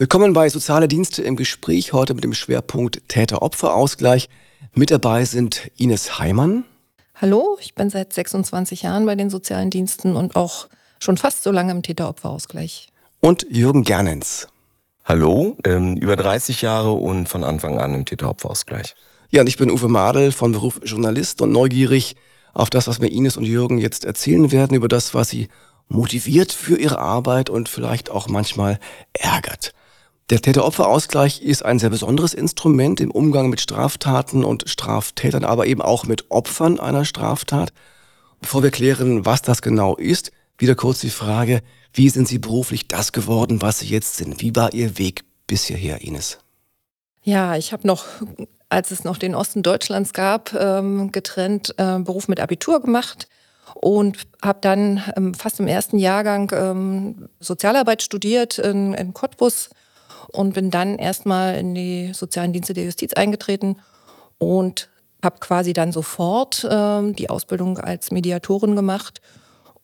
Willkommen bei Soziale Dienste im Gespräch, heute mit dem Schwerpunkt Täter-Opfer-Ausgleich. Mit dabei sind Ines Heimann. Hallo, ich bin seit 26 Jahren bei den sozialen Diensten und auch schon fast so lange im Täter-Opfer-Ausgleich. Und Jürgen Gernens. Hallo, ähm, über 30 Jahre und von Anfang an im Täter-Opfer-Ausgleich. Ja, und ich bin Uwe Madel von Beruf Journalist und neugierig auf das, was mir Ines und Jürgen jetzt erzählen werden, über das, was sie motiviert für ihre Arbeit und vielleicht auch manchmal ärgert. Der Täter-Opfer-Ausgleich ist ein sehr besonderes Instrument im Umgang mit Straftaten und Straftätern, aber eben auch mit Opfern einer Straftat. Bevor wir klären, was das genau ist, wieder kurz die Frage, wie sind Sie beruflich das geworden, was Sie jetzt sind? Wie war Ihr Weg bis hierher, Ines? Ja, ich habe noch, als es noch den Osten Deutschlands gab, ähm, getrennt äh, Beruf mit Abitur gemacht und habe dann ähm, fast im ersten Jahrgang ähm, Sozialarbeit studiert in, in Cottbus und bin dann erstmal in die sozialen Dienste der Justiz eingetreten und habe quasi dann sofort ähm, die Ausbildung als Mediatorin gemacht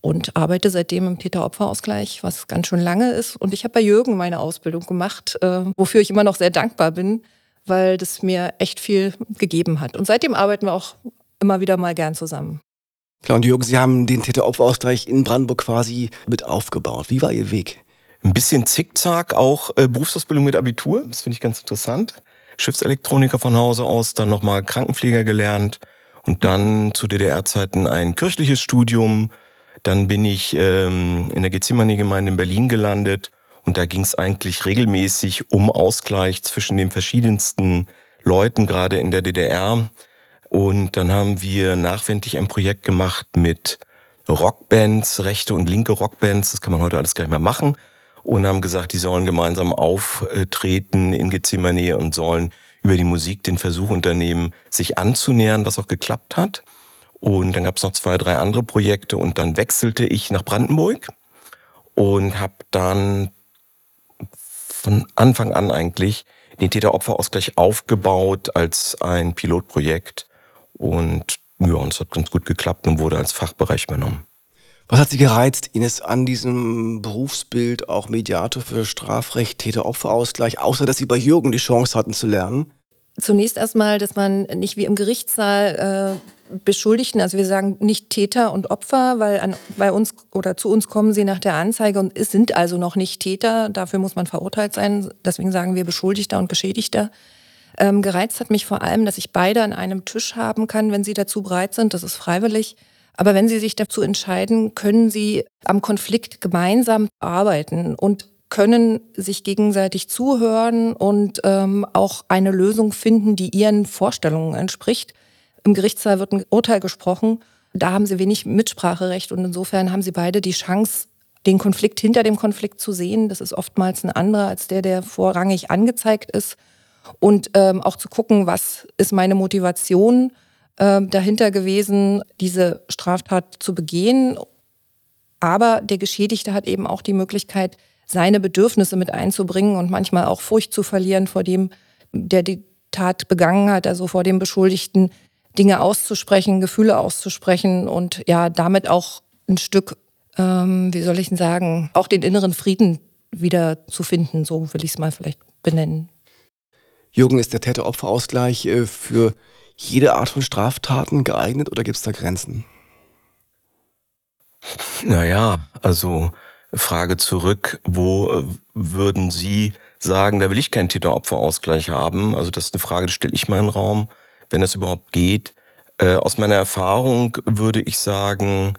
und arbeite seitdem im Täter-Opfer-Ausgleich, was ganz schön lange ist. Und ich habe bei Jürgen meine Ausbildung gemacht, äh, wofür ich immer noch sehr dankbar bin, weil das mir echt viel gegeben hat. Und seitdem arbeiten wir auch immer wieder mal gern zusammen. Klar, und Jürgen, Sie haben den Täter-Opfer-Ausgleich in Brandenburg quasi mit aufgebaut. Wie war Ihr Weg? Ein bisschen Zickzack, auch äh, Berufsausbildung mit Abitur. Das finde ich ganz interessant. Schiffselektroniker von Hause aus, dann nochmal Krankenpfleger gelernt und dann zu DDR-Zeiten ein kirchliches Studium. Dann bin ich ähm, in der Gethsemane-Gemeinde in Berlin gelandet und da ging es eigentlich regelmäßig um Ausgleich zwischen den verschiedensten Leuten, gerade in der DDR. Und dann haben wir nachwendig ein Projekt gemacht mit Rockbands, rechte und linke Rockbands. Das kann man heute alles nicht mehr machen und haben gesagt, die sollen gemeinsam auftreten in Gethsemane und sollen über die Musik den Versuch unternehmen, sich anzunähern, was auch geklappt hat. Und dann gab es noch zwei, drei andere Projekte und dann wechselte ich nach Brandenburg und habe dann von Anfang an eigentlich den Täter-Opfer-Ausgleich aufgebaut als ein Pilotprojekt. Und ja, und es hat ganz gut geklappt und wurde als Fachbereich übernommen. Was hat Sie gereizt, Ines, an diesem Berufsbild, auch Mediator für Strafrecht, Täter-Opfer-Ausgleich, außer dass Sie bei Jürgen die Chance hatten zu lernen? Zunächst erstmal, dass man nicht wie im Gerichtssaal äh, Beschuldigten, also wir sagen nicht Täter und Opfer, weil an, bei uns oder zu uns kommen sie nach der Anzeige und es sind also noch nicht Täter. Dafür muss man verurteilt sein. Deswegen sagen wir Beschuldigter und Geschädigter. Ähm, gereizt hat mich vor allem, dass ich beide an einem Tisch haben kann, wenn sie dazu bereit sind. Das ist freiwillig. Aber wenn Sie sich dazu entscheiden, können Sie am Konflikt gemeinsam arbeiten und können sich gegenseitig zuhören und ähm, auch eine Lösung finden, die Ihren Vorstellungen entspricht. Im Gerichtssaal wird ein Urteil gesprochen. Da haben Sie wenig Mitspracherecht und insofern haben Sie beide die Chance, den Konflikt hinter dem Konflikt zu sehen. Das ist oftmals ein anderer als der, der vorrangig angezeigt ist. Und ähm, auch zu gucken, was ist meine Motivation äh, dahinter gewesen, diese Straftat zu begehen. Aber der Geschädigte hat eben auch die Möglichkeit, seine Bedürfnisse mit einzubringen und manchmal auch Furcht zu verlieren vor dem, der die Tat begangen hat, also vor dem Beschuldigten, Dinge auszusprechen, Gefühle auszusprechen und ja, damit auch ein Stück, ähm, wie soll ich denn sagen, auch den inneren Frieden wieder zu finden, so will ich es mal vielleicht benennen. Jürgen, ist der Täter-Opfer-Ausgleich äh, für jede Art von Straftaten geeignet oder gibt es da Grenzen? Naja, also Frage zurück, wo äh, würden Sie sagen, da will ich keinen Täter-Opfer-Ausgleich haben? Also das ist eine Frage, die stelle ich mal in Raum, wenn das überhaupt geht. Äh, aus meiner Erfahrung würde ich sagen,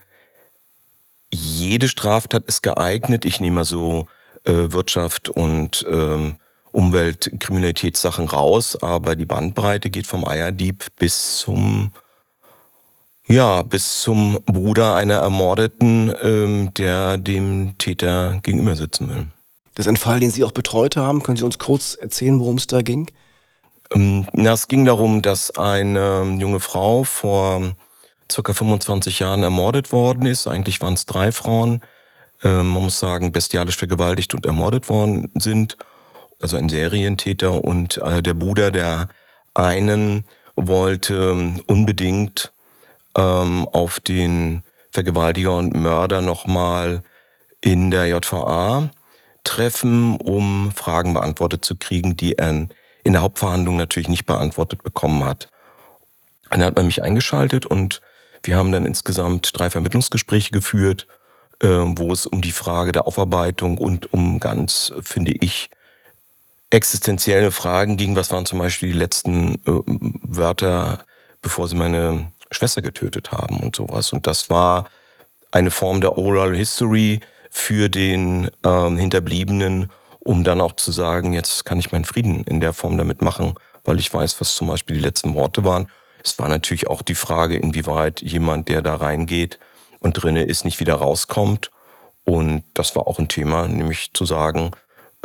jede Straftat ist geeignet. Ich nehme mal so äh, Wirtschaft und ähm, Umweltkriminalitätssachen raus, aber die Bandbreite geht vom Eierdieb bis zum ja, bis zum Bruder einer Ermordeten, ähm, der dem Täter gegenüber sitzen will. Das ist ein Fall, den Sie auch betreut haben. Können Sie uns kurz erzählen, worum es da ging? Ähm, na, es ging darum, dass eine junge Frau vor circa 25 Jahren ermordet worden ist. Eigentlich waren es drei Frauen. Ähm, man muss sagen, bestialisch vergewaltigt und ermordet worden sind also ein Serientäter und äh, der Bruder der einen wollte ähm, unbedingt ähm, auf den Vergewaltiger und Mörder nochmal in der JVA treffen, um Fragen beantwortet zu kriegen, die er in der Hauptverhandlung natürlich nicht beantwortet bekommen hat. Dann hat man mich eingeschaltet und wir haben dann insgesamt drei Vermittlungsgespräche geführt, äh, wo es um die Frage der Aufarbeitung und um ganz, finde ich, existenzielle Fragen ging. Was waren zum Beispiel die letzten äh, Wörter, bevor sie meine Schwester getötet haben und sowas. Und das war eine Form der Oral History für den ähm, Hinterbliebenen, um dann auch zu sagen, jetzt kann ich meinen Frieden in der Form damit machen, weil ich weiß, was zum Beispiel die letzten Worte waren. Es war natürlich auch die Frage, inwieweit jemand, der da reingeht und drinne ist, nicht wieder rauskommt. Und das war auch ein Thema, nämlich zu sagen,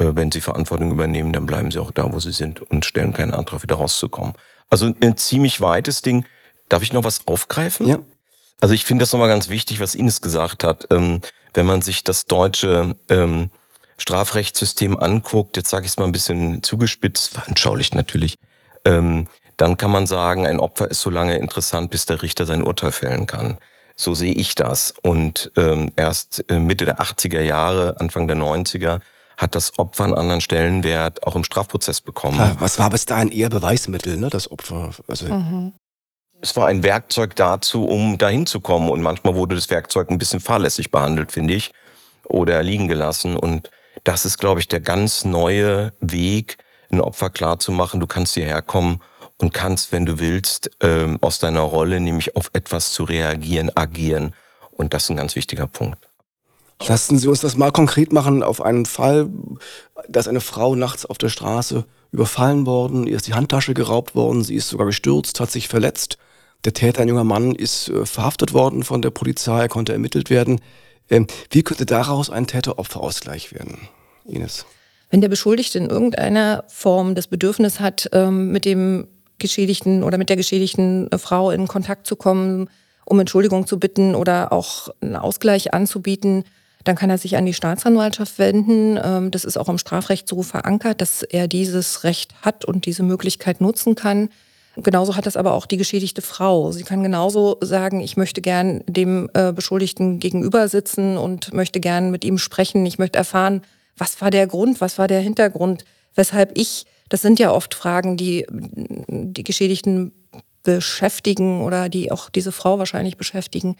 wenn sie Verantwortung übernehmen, dann bleiben sie auch da, wo sie sind und stellen keinen Antrag, wieder rauszukommen. Also ein ziemlich weites Ding. Darf ich noch was aufgreifen? Ja. Also ich finde das nochmal ganz wichtig, was Ines gesagt hat. Ähm, wenn man sich das deutsche ähm, Strafrechtssystem anguckt, jetzt sage ich es mal ein bisschen zugespitzt, veranschaulicht natürlich, ähm, dann kann man sagen, ein Opfer ist so lange interessant, bis der Richter sein Urteil fällen kann. So sehe ich das. Und ähm, erst äh, Mitte der 80er Jahre, Anfang der 90er hat das Opfer einen anderen Stellenwert auch im Strafprozess bekommen. Klar, was war bis dahin eher Beweismittel, ne, das Opfer? Also mhm. Es war ein Werkzeug dazu, um dahin zu kommen. Und manchmal wurde das Werkzeug ein bisschen fahrlässig behandelt, finde ich, oder liegen gelassen. Und das ist, glaube ich, der ganz neue Weg, ein Opfer klar zu machen. Du kannst hierher kommen und kannst, wenn du willst, ähm, aus deiner Rolle nämlich auf etwas zu reagieren, agieren. Und das ist ein ganz wichtiger Punkt. Lassen Sie uns das mal konkret machen auf einen Fall, dass eine Frau nachts auf der Straße überfallen worden, ihr ist die Handtasche geraubt worden, sie ist sogar gestürzt, hat sich verletzt. Der Täter, ein junger Mann, ist äh, verhaftet worden von der Polizei, konnte ermittelt werden. Ähm, wie könnte daraus ein Täter-Opfer-Ausgleich werden, Ines? Wenn der Beschuldigte in irgendeiner Form das Bedürfnis hat, ähm, mit dem Geschädigten oder mit der geschädigten äh, Frau in Kontakt zu kommen, um Entschuldigung zu bitten oder auch einen Ausgleich anzubieten, dann kann er sich an die Staatsanwaltschaft wenden. Ähm, das ist auch im Strafrecht so verankert, dass er dieses Recht hat und diese Möglichkeit nutzen kann. Genauso hat das aber auch die geschädigte Frau. Sie kann genauso sagen, ich möchte gern dem äh, Beschuldigten gegenüber sitzen und möchte gern mit ihm sprechen. Ich möchte erfahren, was war der Grund, was war der Hintergrund, weshalb ich, das sind ja oft Fragen, die die Geschädigten beschäftigen oder die auch diese Frau wahrscheinlich beschäftigen.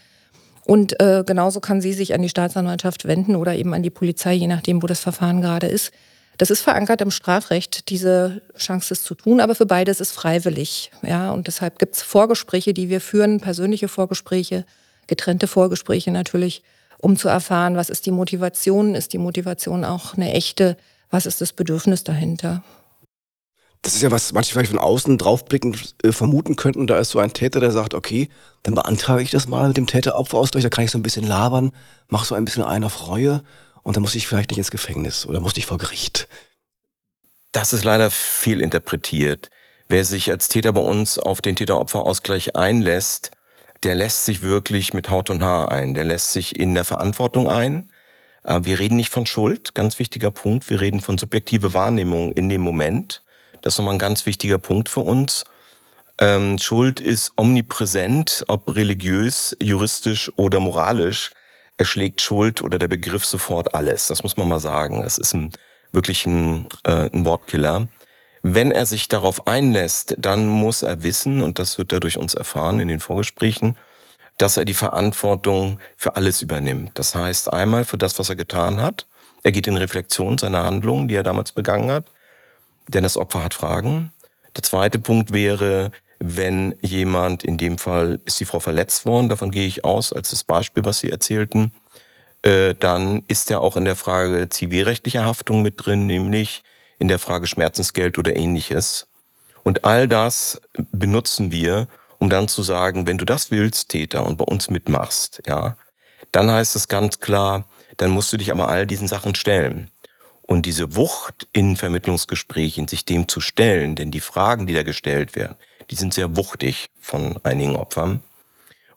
Und äh, genauso kann sie sich an die Staatsanwaltschaft wenden oder eben an die Polizei, je nachdem, wo das Verfahren gerade ist. Das ist verankert im Strafrecht, diese Chance es zu tun, aber für beides ist freiwillig. Ja, und deshalb gibt es Vorgespräche, die wir führen, persönliche Vorgespräche, getrennte Vorgespräche natürlich, um zu erfahren, was ist die Motivation, ist die Motivation auch eine echte, was ist das Bedürfnis dahinter. Das ist ja was manche vielleicht von außen draufblickend äh, vermuten könnten. Da ist so ein Täter, der sagt, okay, dann beantrage ich das mal mit dem Täter-Opfer-Ausgleich, da kann ich so ein bisschen labern, mach so ein bisschen einer auf und dann muss ich vielleicht nicht ins Gefängnis oder muss ich vor Gericht. Das ist leider viel interpretiert. Wer sich als Täter bei uns auf den Täter-Opfer-Ausgleich einlässt, der lässt sich wirklich mit Haut und Haar ein. Der lässt sich in der Verantwortung ein. Äh, wir reden nicht von Schuld, ganz wichtiger Punkt. Wir reden von subjektive Wahrnehmung in dem Moment. Das ist nochmal ein ganz wichtiger Punkt für uns. Ähm, Schuld ist omnipräsent, ob religiös, juristisch oder moralisch. Erschlägt Schuld oder der Begriff sofort alles. Das muss man mal sagen. Das ist ein, wirklich ein, äh, ein Wortkiller. Wenn er sich darauf einlässt, dann muss er wissen, und das wird er durch uns erfahren in den Vorgesprächen, dass er die Verantwortung für alles übernimmt. Das heißt einmal für das, was er getan hat. Er geht in Reflexion seiner Handlungen, die er damals begangen hat denn das Opfer hat Fragen. Der zweite Punkt wäre, wenn jemand, in dem Fall ist die Frau verletzt worden, davon gehe ich aus, als das Beispiel, was Sie erzählten, äh, dann ist er auch in der Frage zivilrechtlicher Haftung mit drin, nämlich in der Frage Schmerzensgeld oder ähnliches. Und all das benutzen wir, um dann zu sagen, wenn du das willst, Täter, und bei uns mitmachst, ja, dann heißt es ganz klar, dann musst du dich aber all diesen Sachen stellen. Und diese Wucht in Vermittlungsgesprächen, sich dem zu stellen, denn die Fragen, die da gestellt werden, die sind sehr wuchtig von einigen Opfern.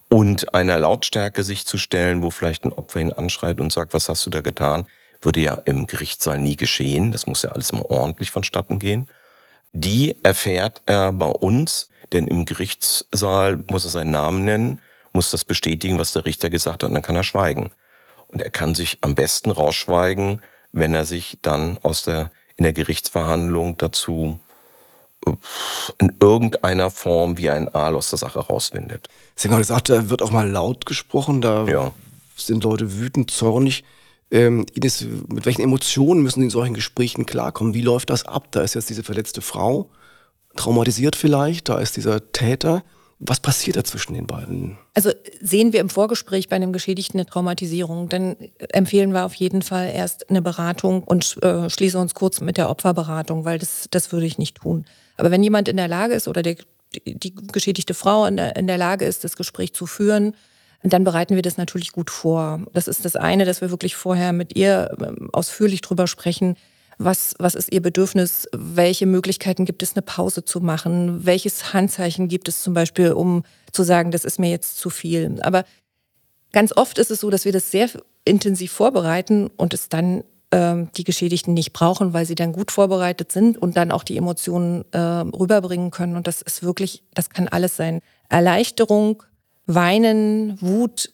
Und einer Lautstärke sich zu stellen, wo vielleicht ein Opfer ihn anschreit und sagt, was hast du da getan, würde ja im Gerichtssaal nie geschehen. Das muss ja alles immer ordentlich vonstatten gehen. Die erfährt er bei uns, denn im Gerichtssaal muss er seinen Namen nennen, muss das bestätigen, was der Richter gesagt hat, und dann kann er schweigen. Und er kann sich am besten rausschweigen, wenn er sich dann aus der, in der Gerichtsverhandlung dazu äh, in irgendeiner Form wie ein Aal aus der Sache rauswindet. Sie haben gesagt, da wird auch mal laut gesprochen, da ja. sind Leute wütend, zornig. Ähm, Ines, mit welchen Emotionen müssen Sie in solchen Gesprächen klarkommen? Wie läuft das ab? Da ist jetzt diese verletzte Frau, traumatisiert vielleicht, da ist dieser Täter. Was passiert da zwischen den beiden? Also sehen wir im Vorgespräch bei einem Geschädigten eine Traumatisierung, dann empfehlen wir auf jeden Fall erst eine Beratung und äh, schließen uns kurz mit der Opferberatung, weil das, das würde ich nicht tun. Aber wenn jemand in der Lage ist oder der, die geschädigte Frau in der, in der Lage ist, das Gespräch zu führen, dann bereiten wir das natürlich gut vor. Das ist das eine, dass wir wirklich vorher mit ihr ähm, ausführlich drüber sprechen, was, was ist ihr Bedürfnis, welche Möglichkeiten gibt es, eine Pause zu machen, welches Handzeichen gibt es zum Beispiel, um zu sagen, das ist mir jetzt zu viel. Aber ganz oft ist es so, dass wir das sehr intensiv vorbereiten und es dann ähm, die Geschädigten nicht brauchen, weil sie dann gut vorbereitet sind und dann auch die Emotionen äh, rüberbringen können. Und das ist wirklich, das kann alles sein. Erleichterung, Weinen, Wut.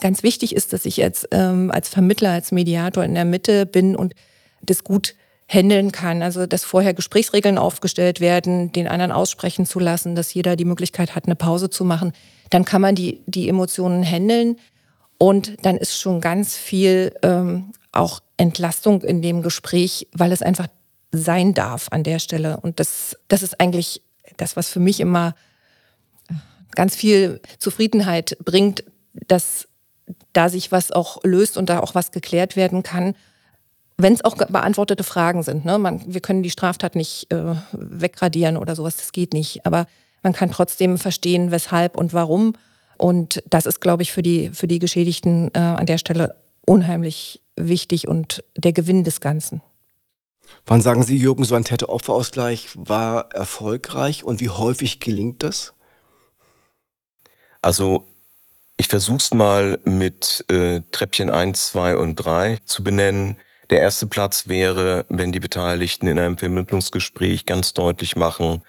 Ganz wichtig ist, dass ich jetzt ähm, als Vermittler, als Mediator in der Mitte bin und das gut handeln kann. Also dass vorher Gesprächsregeln aufgestellt werden, den anderen aussprechen zu lassen, dass jeder die Möglichkeit hat, eine Pause zu machen. Dann kann man die, die Emotionen handeln und dann ist schon ganz viel ähm, auch Entlastung in dem Gespräch, weil es einfach sein darf an der Stelle. Und das, das ist eigentlich das, was für mich immer ganz viel Zufriedenheit bringt, dass da sich was auch löst und da auch was geklärt werden kann wenn es auch beantwortete Fragen sind. Ne? Man, wir können die Straftat nicht äh, wegradieren oder sowas, das geht nicht. Aber man kann trotzdem verstehen, weshalb und warum. Und das ist, glaube ich, für die, für die Geschädigten äh, an der Stelle unheimlich wichtig und der Gewinn des Ganzen. Wann sagen Sie, Jürgen, so ein Täter-Opfer-Ausgleich war erfolgreich und wie häufig gelingt das? Also ich versuche es mal mit äh, Treppchen 1, 2 und 3 zu benennen. Der erste Platz wäre, wenn die Beteiligten in einem Vermittlungsgespräch ganz deutlich machen,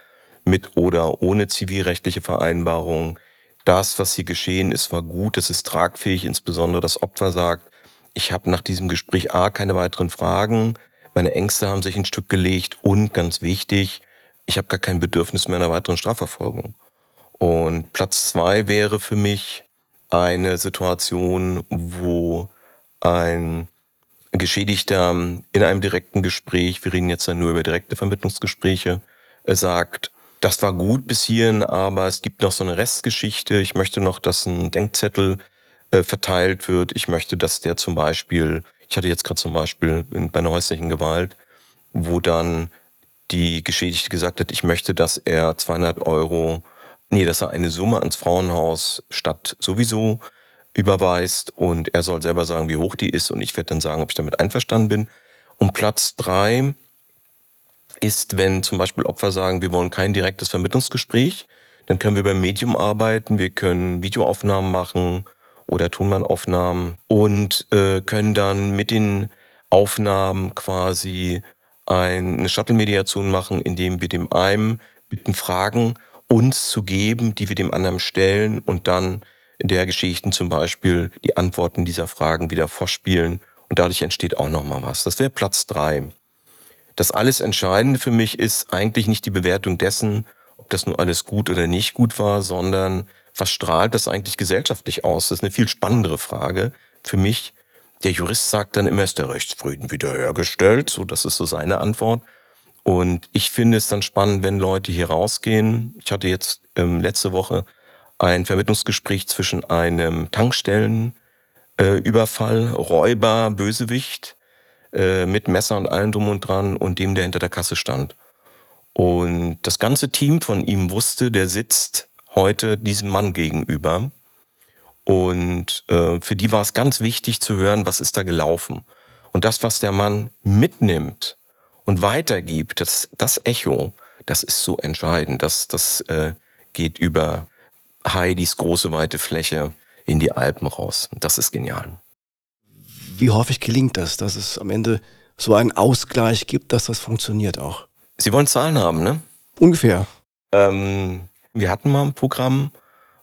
mit oder ohne zivilrechtliche Vereinbarung, das, was hier geschehen ist, war gut, es ist tragfähig, insbesondere das Opfer sagt, ich habe nach diesem Gespräch A keine weiteren Fragen, meine Ängste haben sich ein Stück gelegt und ganz wichtig, ich habe gar kein Bedürfnis mehr einer weiteren Strafverfolgung. Und Platz zwei wäre für mich eine Situation, wo ein Geschädigter in einem direkten Gespräch, wir reden jetzt ja nur über direkte Vermittlungsgespräche, sagt, das war gut bis hierhin, aber es gibt noch so eine Restgeschichte. Ich möchte noch, dass ein Denkzettel äh, verteilt wird. Ich möchte, dass der zum Beispiel, ich hatte jetzt gerade zum Beispiel bei einer häuslichen Gewalt, wo dann die Geschädigte gesagt hat, ich möchte, dass er 200 Euro, nee, dass er eine Summe ans Frauenhaus statt sowieso überweist und er soll selber sagen, wie hoch die ist und ich werde dann sagen, ob ich damit einverstanden bin. Und Platz drei ist, wenn zum Beispiel Opfer sagen, wir wollen kein direktes Vermittlungsgespräch, dann können wir beim Medium arbeiten, wir können Videoaufnahmen machen oder Tonbandaufnahmen und äh, können dann mit den Aufnahmen quasi eine Shuttle-Mediation machen, indem wir dem einen bitten, Fragen uns zu geben, die wir dem anderen stellen und dann in der Geschichten zum Beispiel die Antworten dieser Fragen wieder vorspielen und dadurch entsteht auch nochmal was. Das wäre Platz drei. Das alles Entscheidende für mich ist eigentlich nicht die Bewertung dessen, ob das nun alles gut oder nicht gut war, sondern was strahlt das eigentlich gesellschaftlich aus? Das ist eine viel spannendere Frage für mich. Der Jurist sagt dann immer, ist der Rechtsfrieden wiederhergestellt? So, das ist so seine Antwort. Und ich finde es dann spannend, wenn Leute hier rausgehen. Ich hatte jetzt ähm, letzte Woche ein Vermittlungsgespräch zwischen einem Tankstellenüberfall, äh, Räuber, Bösewicht äh, mit Messer und allem drum und dran und dem, der hinter der Kasse stand. Und das ganze Team von ihm wusste, der sitzt heute diesem Mann gegenüber. Und äh, für die war es ganz wichtig zu hören, was ist da gelaufen. Und das, was der Mann mitnimmt und weitergibt, das, das Echo, das ist so entscheidend. Das, das äh, geht über Heidis große weite Fläche in die Alpen raus. Das ist genial. Wie häufig gelingt das, dass es am Ende so einen Ausgleich gibt, dass das funktioniert auch? Sie wollen Zahlen haben, ne? Ungefähr. Ähm, wir hatten mal ein Programm,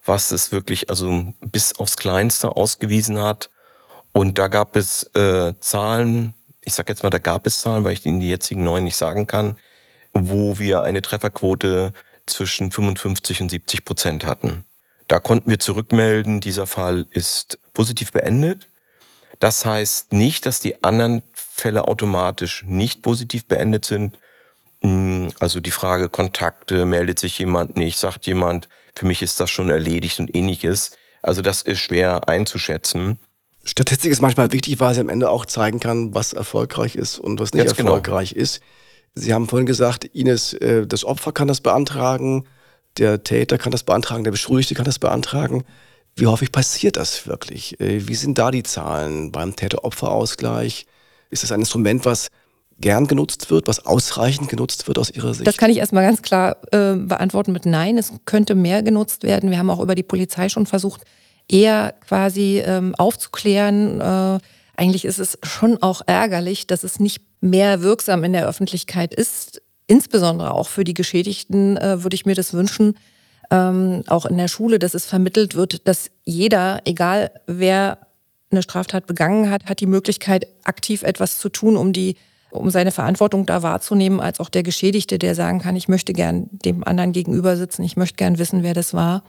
was es wirklich also bis aufs Kleinste ausgewiesen hat. Und da gab es äh, Zahlen ich sage jetzt mal, da gab es Zahlen, weil ich Ihnen die jetzigen neuen nicht sagen kann, wo wir eine Trefferquote zwischen 55 und 70 Prozent hatten. Da konnten wir zurückmelden, dieser Fall ist positiv beendet. Das heißt nicht, dass die anderen Fälle automatisch nicht positiv beendet sind. Hm, also die Frage Kontakte, meldet sich jemand nicht, sagt jemand, für mich ist das schon erledigt und ähnliches. Also das ist schwer einzuschätzen. Statistik ist manchmal wichtig, weil sie am Ende auch zeigen kann, was erfolgreich ist und was nicht Jetzt genau. erfolgreich genau. ist. Sie haben vorhin gesagt, Ines, äh, das Opfer kann das beantragen, der Täter kann das beantragen, der Beschuldigte kann das beantragen. Wie häufig passiert das wirklich? Äh, wie sind da die Zahlen beim Täter-Opfer-Ausgleich? Ist das ein Instrument, was gern genutzt wird, was ausreichend genutzt wird aus Ihrer Sicht? Das kann ich erstmal ganz klar äh, beantworten mit Nein. Es könnte mehr genutzt werden. Wir haben auch über die Polizei schon versucht, eher quasi ähm, aufzuklären. Äh, eigentlich ist es schon auch ärgerlich, dass es nicht mehr wirksam in der Öffentlichkeit ist. Insbesondere auch für die Geschädigten äh, würde ich mir das wünschen, ähm, auch in der Schule, dass es vermittelt wird, dass jeder, egal wer eine Straftat begangen hat, hat die Möglichkeit, aktiv etwas zu tun, um die um seine Verantwortung da wahrzunehmen, als auch der Geschädigte, der sagen kann, ich möchte gern dem anderen gegenüber sitzen, ich möchte gern wissen, wer das war.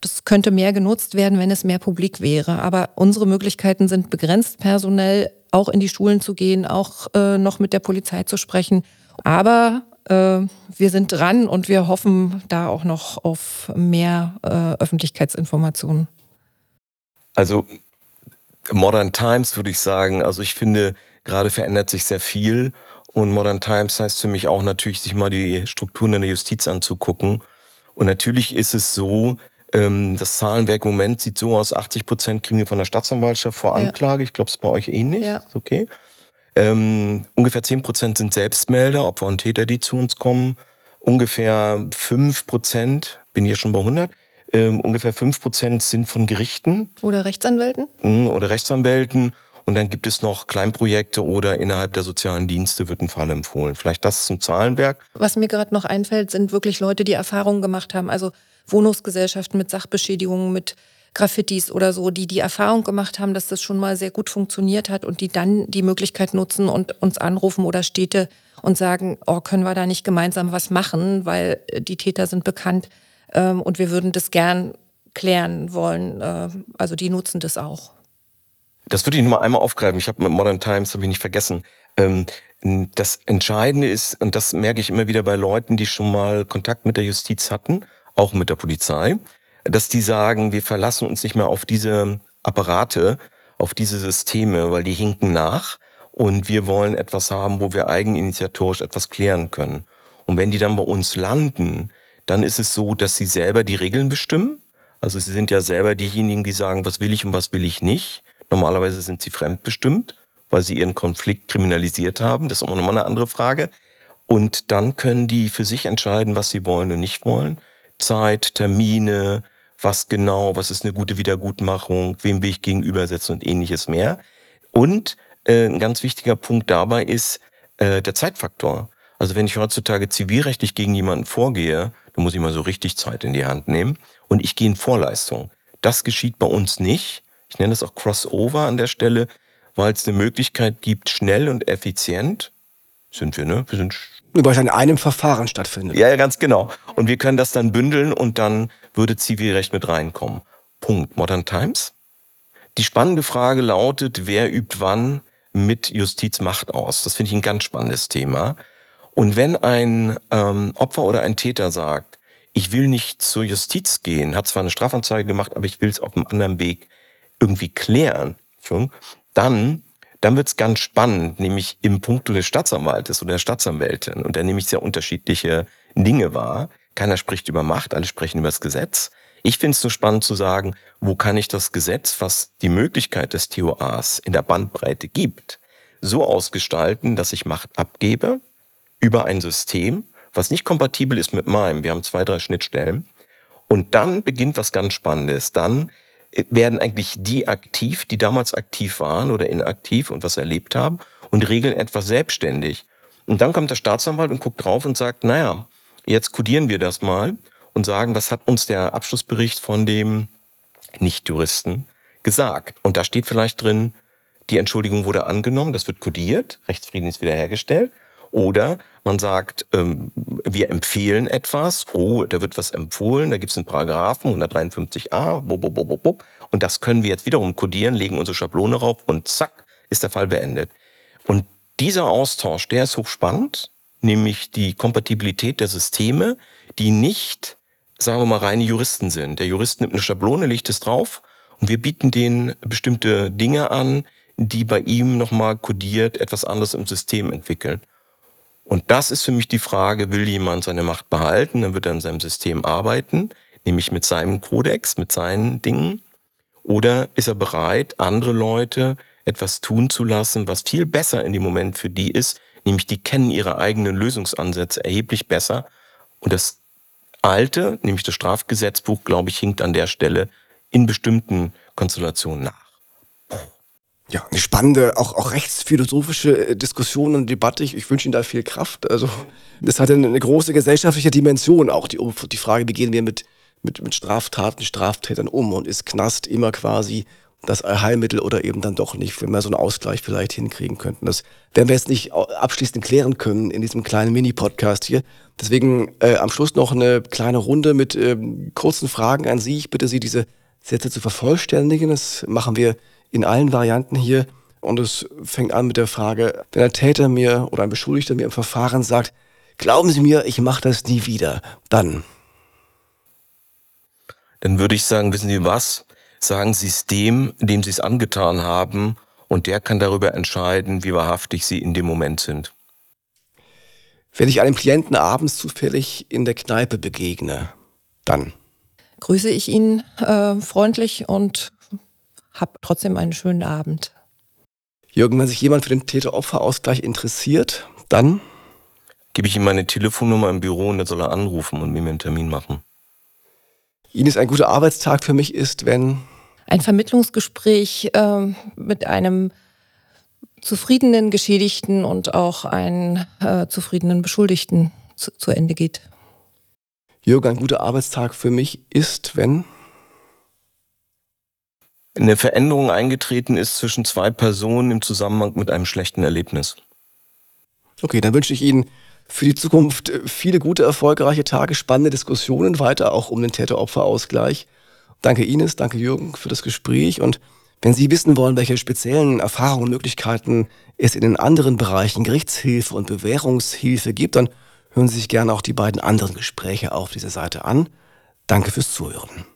Das könnte mehr genutzt werden, wenn es mehr publik wäre. Aber unsere Möglichkeiten sind begrenzt, personell auch in die Schulen zu gehen, auch äh, noch mit der Polizei zu sprechen. Aber äh, wir sind dran und wir hoffen da auch noch auf mehr äh, Öffentlichkeitsinformationen. Also Modern Times würde ich sagen, also ich finde, gerade verändert sich sehr viel. Und Modern Times heißt für mich auch natürlich, sich mal die Strukturen in der Justiz anzugucken. Und natürlich ist es so, ähm, das Zahlenwerk im Moment sieht so aus, 80 Prozent kriegen wir von der Staatsanwaltschaft vor Anklage. Ja. Ich glaube, es ist bei euch ähnlich. Ja. Ist okay. Ähm, ungefähr 10 Prozent sind Selbstmelder, Opfer und Täter, die zu uns kommen. Ungefähr 5 Prozent, bin hier schon bei 100, ähm, ungefähr 5 Prozent sind von Gerichten. Oder Rechtsanwälten. Mhm, oder Rechtsanwälten. Und dann gibt es noch Kleinprojekte oder innerhalb der sozialen Dienste wird ein Fall empfohlen. Vielleicht das zum Zahlenwerk. Was mir gerade noch einfällt, sind wirklich Leute, die Erfahrungen gemacht haben. Also Wohnungsgesellschaften mit Sachbeschädigungen, mit Graffitis oder so, die die Erfahrung gemacht haben, dass das schon mal sehr gut funktioniert hat und die dann die Möglichkeit nutzen und uns anrufen oder Städte und sagen, oh, können wir da nicht gemeinsam was machen, weil äh, die Täter sind bekannt ähm, und wir würden das gern klären wollen. Äh, also die nutzen das auch. Das würde ich nur mal einmal aufgreifen. Ich habe mit Modern Times, habe ich nicht vergessen. Ähm, das Entscheidende ist, und das merke ich immer wieder bei Leuten, die schon mal Kontakt mit der Justiz hatten, auch mit der Polizei, dass die sagen, wir verlassen uns nicht mehr auf diese Apparate, auf diese Systeme, weil die hinken nach und wir wollen etwas haben, wo wir eigeninitiatorisch etwas klären können. Und wenn die dann bei uns landen, dann ist es so, dass sie selber die Regeln bestimmen. Also sie sind ja selber diejenigen, die sagen, was will ich und was will ich nicht. Normalerweise sind sie fremdbestimmt, weil sie ihren Konflikt kriminalisiert haben. Das ist auch nochmal eine andere Frage. Und dann können die für sich entscheiden, was sie wollen und nicht wollen. Zeit, Termine, was genau, was ist eine gute Wiedergutmachung, wem will ich gegenübersetzen und ähnliches mehr. Und äh, ein ganz wichtiger Punkt dabei ist äh, der Zeitfaktor. Also wenn ich heutzutage zivilrechtlich gegen jemanden vorgehe, dann muss ich mal so richtig Zeit in die Hand nehmen und ich gehe in Vorleistung. Das geschieht bei uns nicht. Ich nenne es auch Crossover an der Stelle, weil es eine Möglichkeit gibt, schnell und effizient sind wir, ne? Wir sind es in einem Verfahren stattfindet. Ja, ja, ganz genau. Und wir können das dann bündeln und dann würde Zivilrecht mit reinkommen. Punkt. Modern Times. Die spannende Frage lautet, wer übt wann mit Justizmacht aus? Das finde ich ein ganz spannendes Thema. Und wenn ein ähm, Opfer oder ein Täter sagt, ich will nicht zur Justiz gehen, hat zwar eine Strafanzeige gemacht, aber ich will es auf einem anderen Weg irgendwie klären, dann, dann wird's ganz spannend, nämlich im Punkto des Staatsanwaltes oder der Staatsanwältin. Und da nehme ich sehr unterschiedliche Dinge wahr. Keiner spricht über Macht, alle sprechen über das Gesetz. Ich finde es so spannend zu sagen, wo kann ich das Gesetz, was die Möglichkeit des TOAs in der Bandbreite gibt, so ausgestalten, dass ich Macht abgebe über ein System, was nicht kompatibel ist mit meinem. Wir haben zwei, drei Schnittstellen. Und dann beginnt was ganz Spannendes. Dann werden eigentlich die aktiv, die damals aktiv waren oder inaktiv und was erlebt haben und regeln etwas selbstständig. Und dann kommt der Staatsanwalt und guckt drauf und sagt, naja, jetzt kodieren wir das mal und sagen, was hat uns der Abschlussbericht von dem Nicht-Juristen gesagt? Und da steht vielleicht drin, die Entschuldigung wurde angenommen, das wird kodiert, Rechtsfrieden ist wiederhergestellt. Oder man sagt, ähm, wir empfehlen etwas, oh, da wird was empfohlen, da gibt es einen Paragraphen 153a, bo, bo, bo, bo, bo, und das können wir jetzt wiederum kodieren, legen unsere Schablone rauf und zack, ist der Fall beendet. Und dieser Austausch, der ist hochspannend, nämlich die Kompatibilität der Systeme, die nicht, sagen wir mal, reine Juristen sind. Der Jurist nimmt eine Schablone, legt es drauf und wir bieten denen bestimmte Dinge an, die bei ihm nochmal kodiert etwas anderes im System entwickeln. Und das ist für mich die Frage, will jemand seine Macht behalten, dann wird er in seinem System arbeiten, nämlich mit seinem Kodex, mit seinen Dingen. Oder ist er bereit, andere Leute etwas tun zu lassen, was viel besser in dem Moment für die ist, nämlich die kennen ihre eigenen Lösungsansätze erheblich besser. Und das alte, nämlich das Strafgesetzbuch, glaube ich, hinkt an der Stelle in bestimmten Konstellationen nach. Ja, eine spannende, auch, auch rechtsphilosophische äh, Diskussion und Debatte. Ich, ich wünsche Ihnen da viel Kraft. Also, das hat eine große gesellschaftliche Dimension auch. Die, die Frage, wie gehen wir mit, mit, mit Straftaten, Straftätern um und ist Knast immer quasi das Heilmittel oder eben dann doch nicht, wenn wir so einen Ausgleich vielleicht hinkriegen könnten. Das werden wir jetzt nicht abschließend klären können in diesem kleinen Mini-Podcast hier. Deswegen äh, am Schluss noch eine kleine Runde mit ähm, kurzen Fragen an Sie. Ich bitte Sie, diese Sätze zu vervollständigen. Das machen wir in allen Varianten hier. Und es fängt an mit der Frage, wenn ein Täter mir oder ein Beschuldigter mir im Verfahren sagt, glauben Sie mir, ich mache das nie wieder, dann. Dann würde ich sagen, wissen Sie was? Sagen Sie es dem, dem Sie es angetan haben, und der kann darüber entscheiden, wie wahrhaftig Sie in dem Moment sind. Wenn ich einem Klienten abends zufällig in der Kneipe begegne, dann grüße ich ihn äh, freundlich und hab trotzdem einen schönen Abend. Jürgen, wenn sich jemand für den Täter-Opfer-Ausgleich interessiert, dann gebe ich ihm meine Telefonnummer im Büro und dann soll er anrufen und mir einen Termin machen. Ines, ein guter Arbeitstag für mich ist, wenn ein Vermittlungsgespräch äh, mit einem zufriedenen Geschädigten und auch einen äh, zufriedenen Beschuldigten zu, zu Ende geht. Jürgen, ein guter Arbeitstag für mich ist, wenn eine Veränderung eingetreten ist zwischen zwei Personen im Zusammenhang mit einem schlechten Erlebnis. Okay, dann wünsche ich Ihnen für die Zukunft viele gute, erfolgreiche Tage, spannende Diskussionen weiter, auch um den Täter-Opfer-Ausgleich. Danke Ines, danke Jürgen für das Gespräch und wenn Sie wissen wollen, welche speziellen Erfahrungen und Möglichkeiten es in den anderen Bereichen Gerichtshilfe und Bewährungshilfe gibt, dann hören Sie sich gerne auch die beiden anderen Gespräche auf dieser Seite an. Danke fürs Zuhören.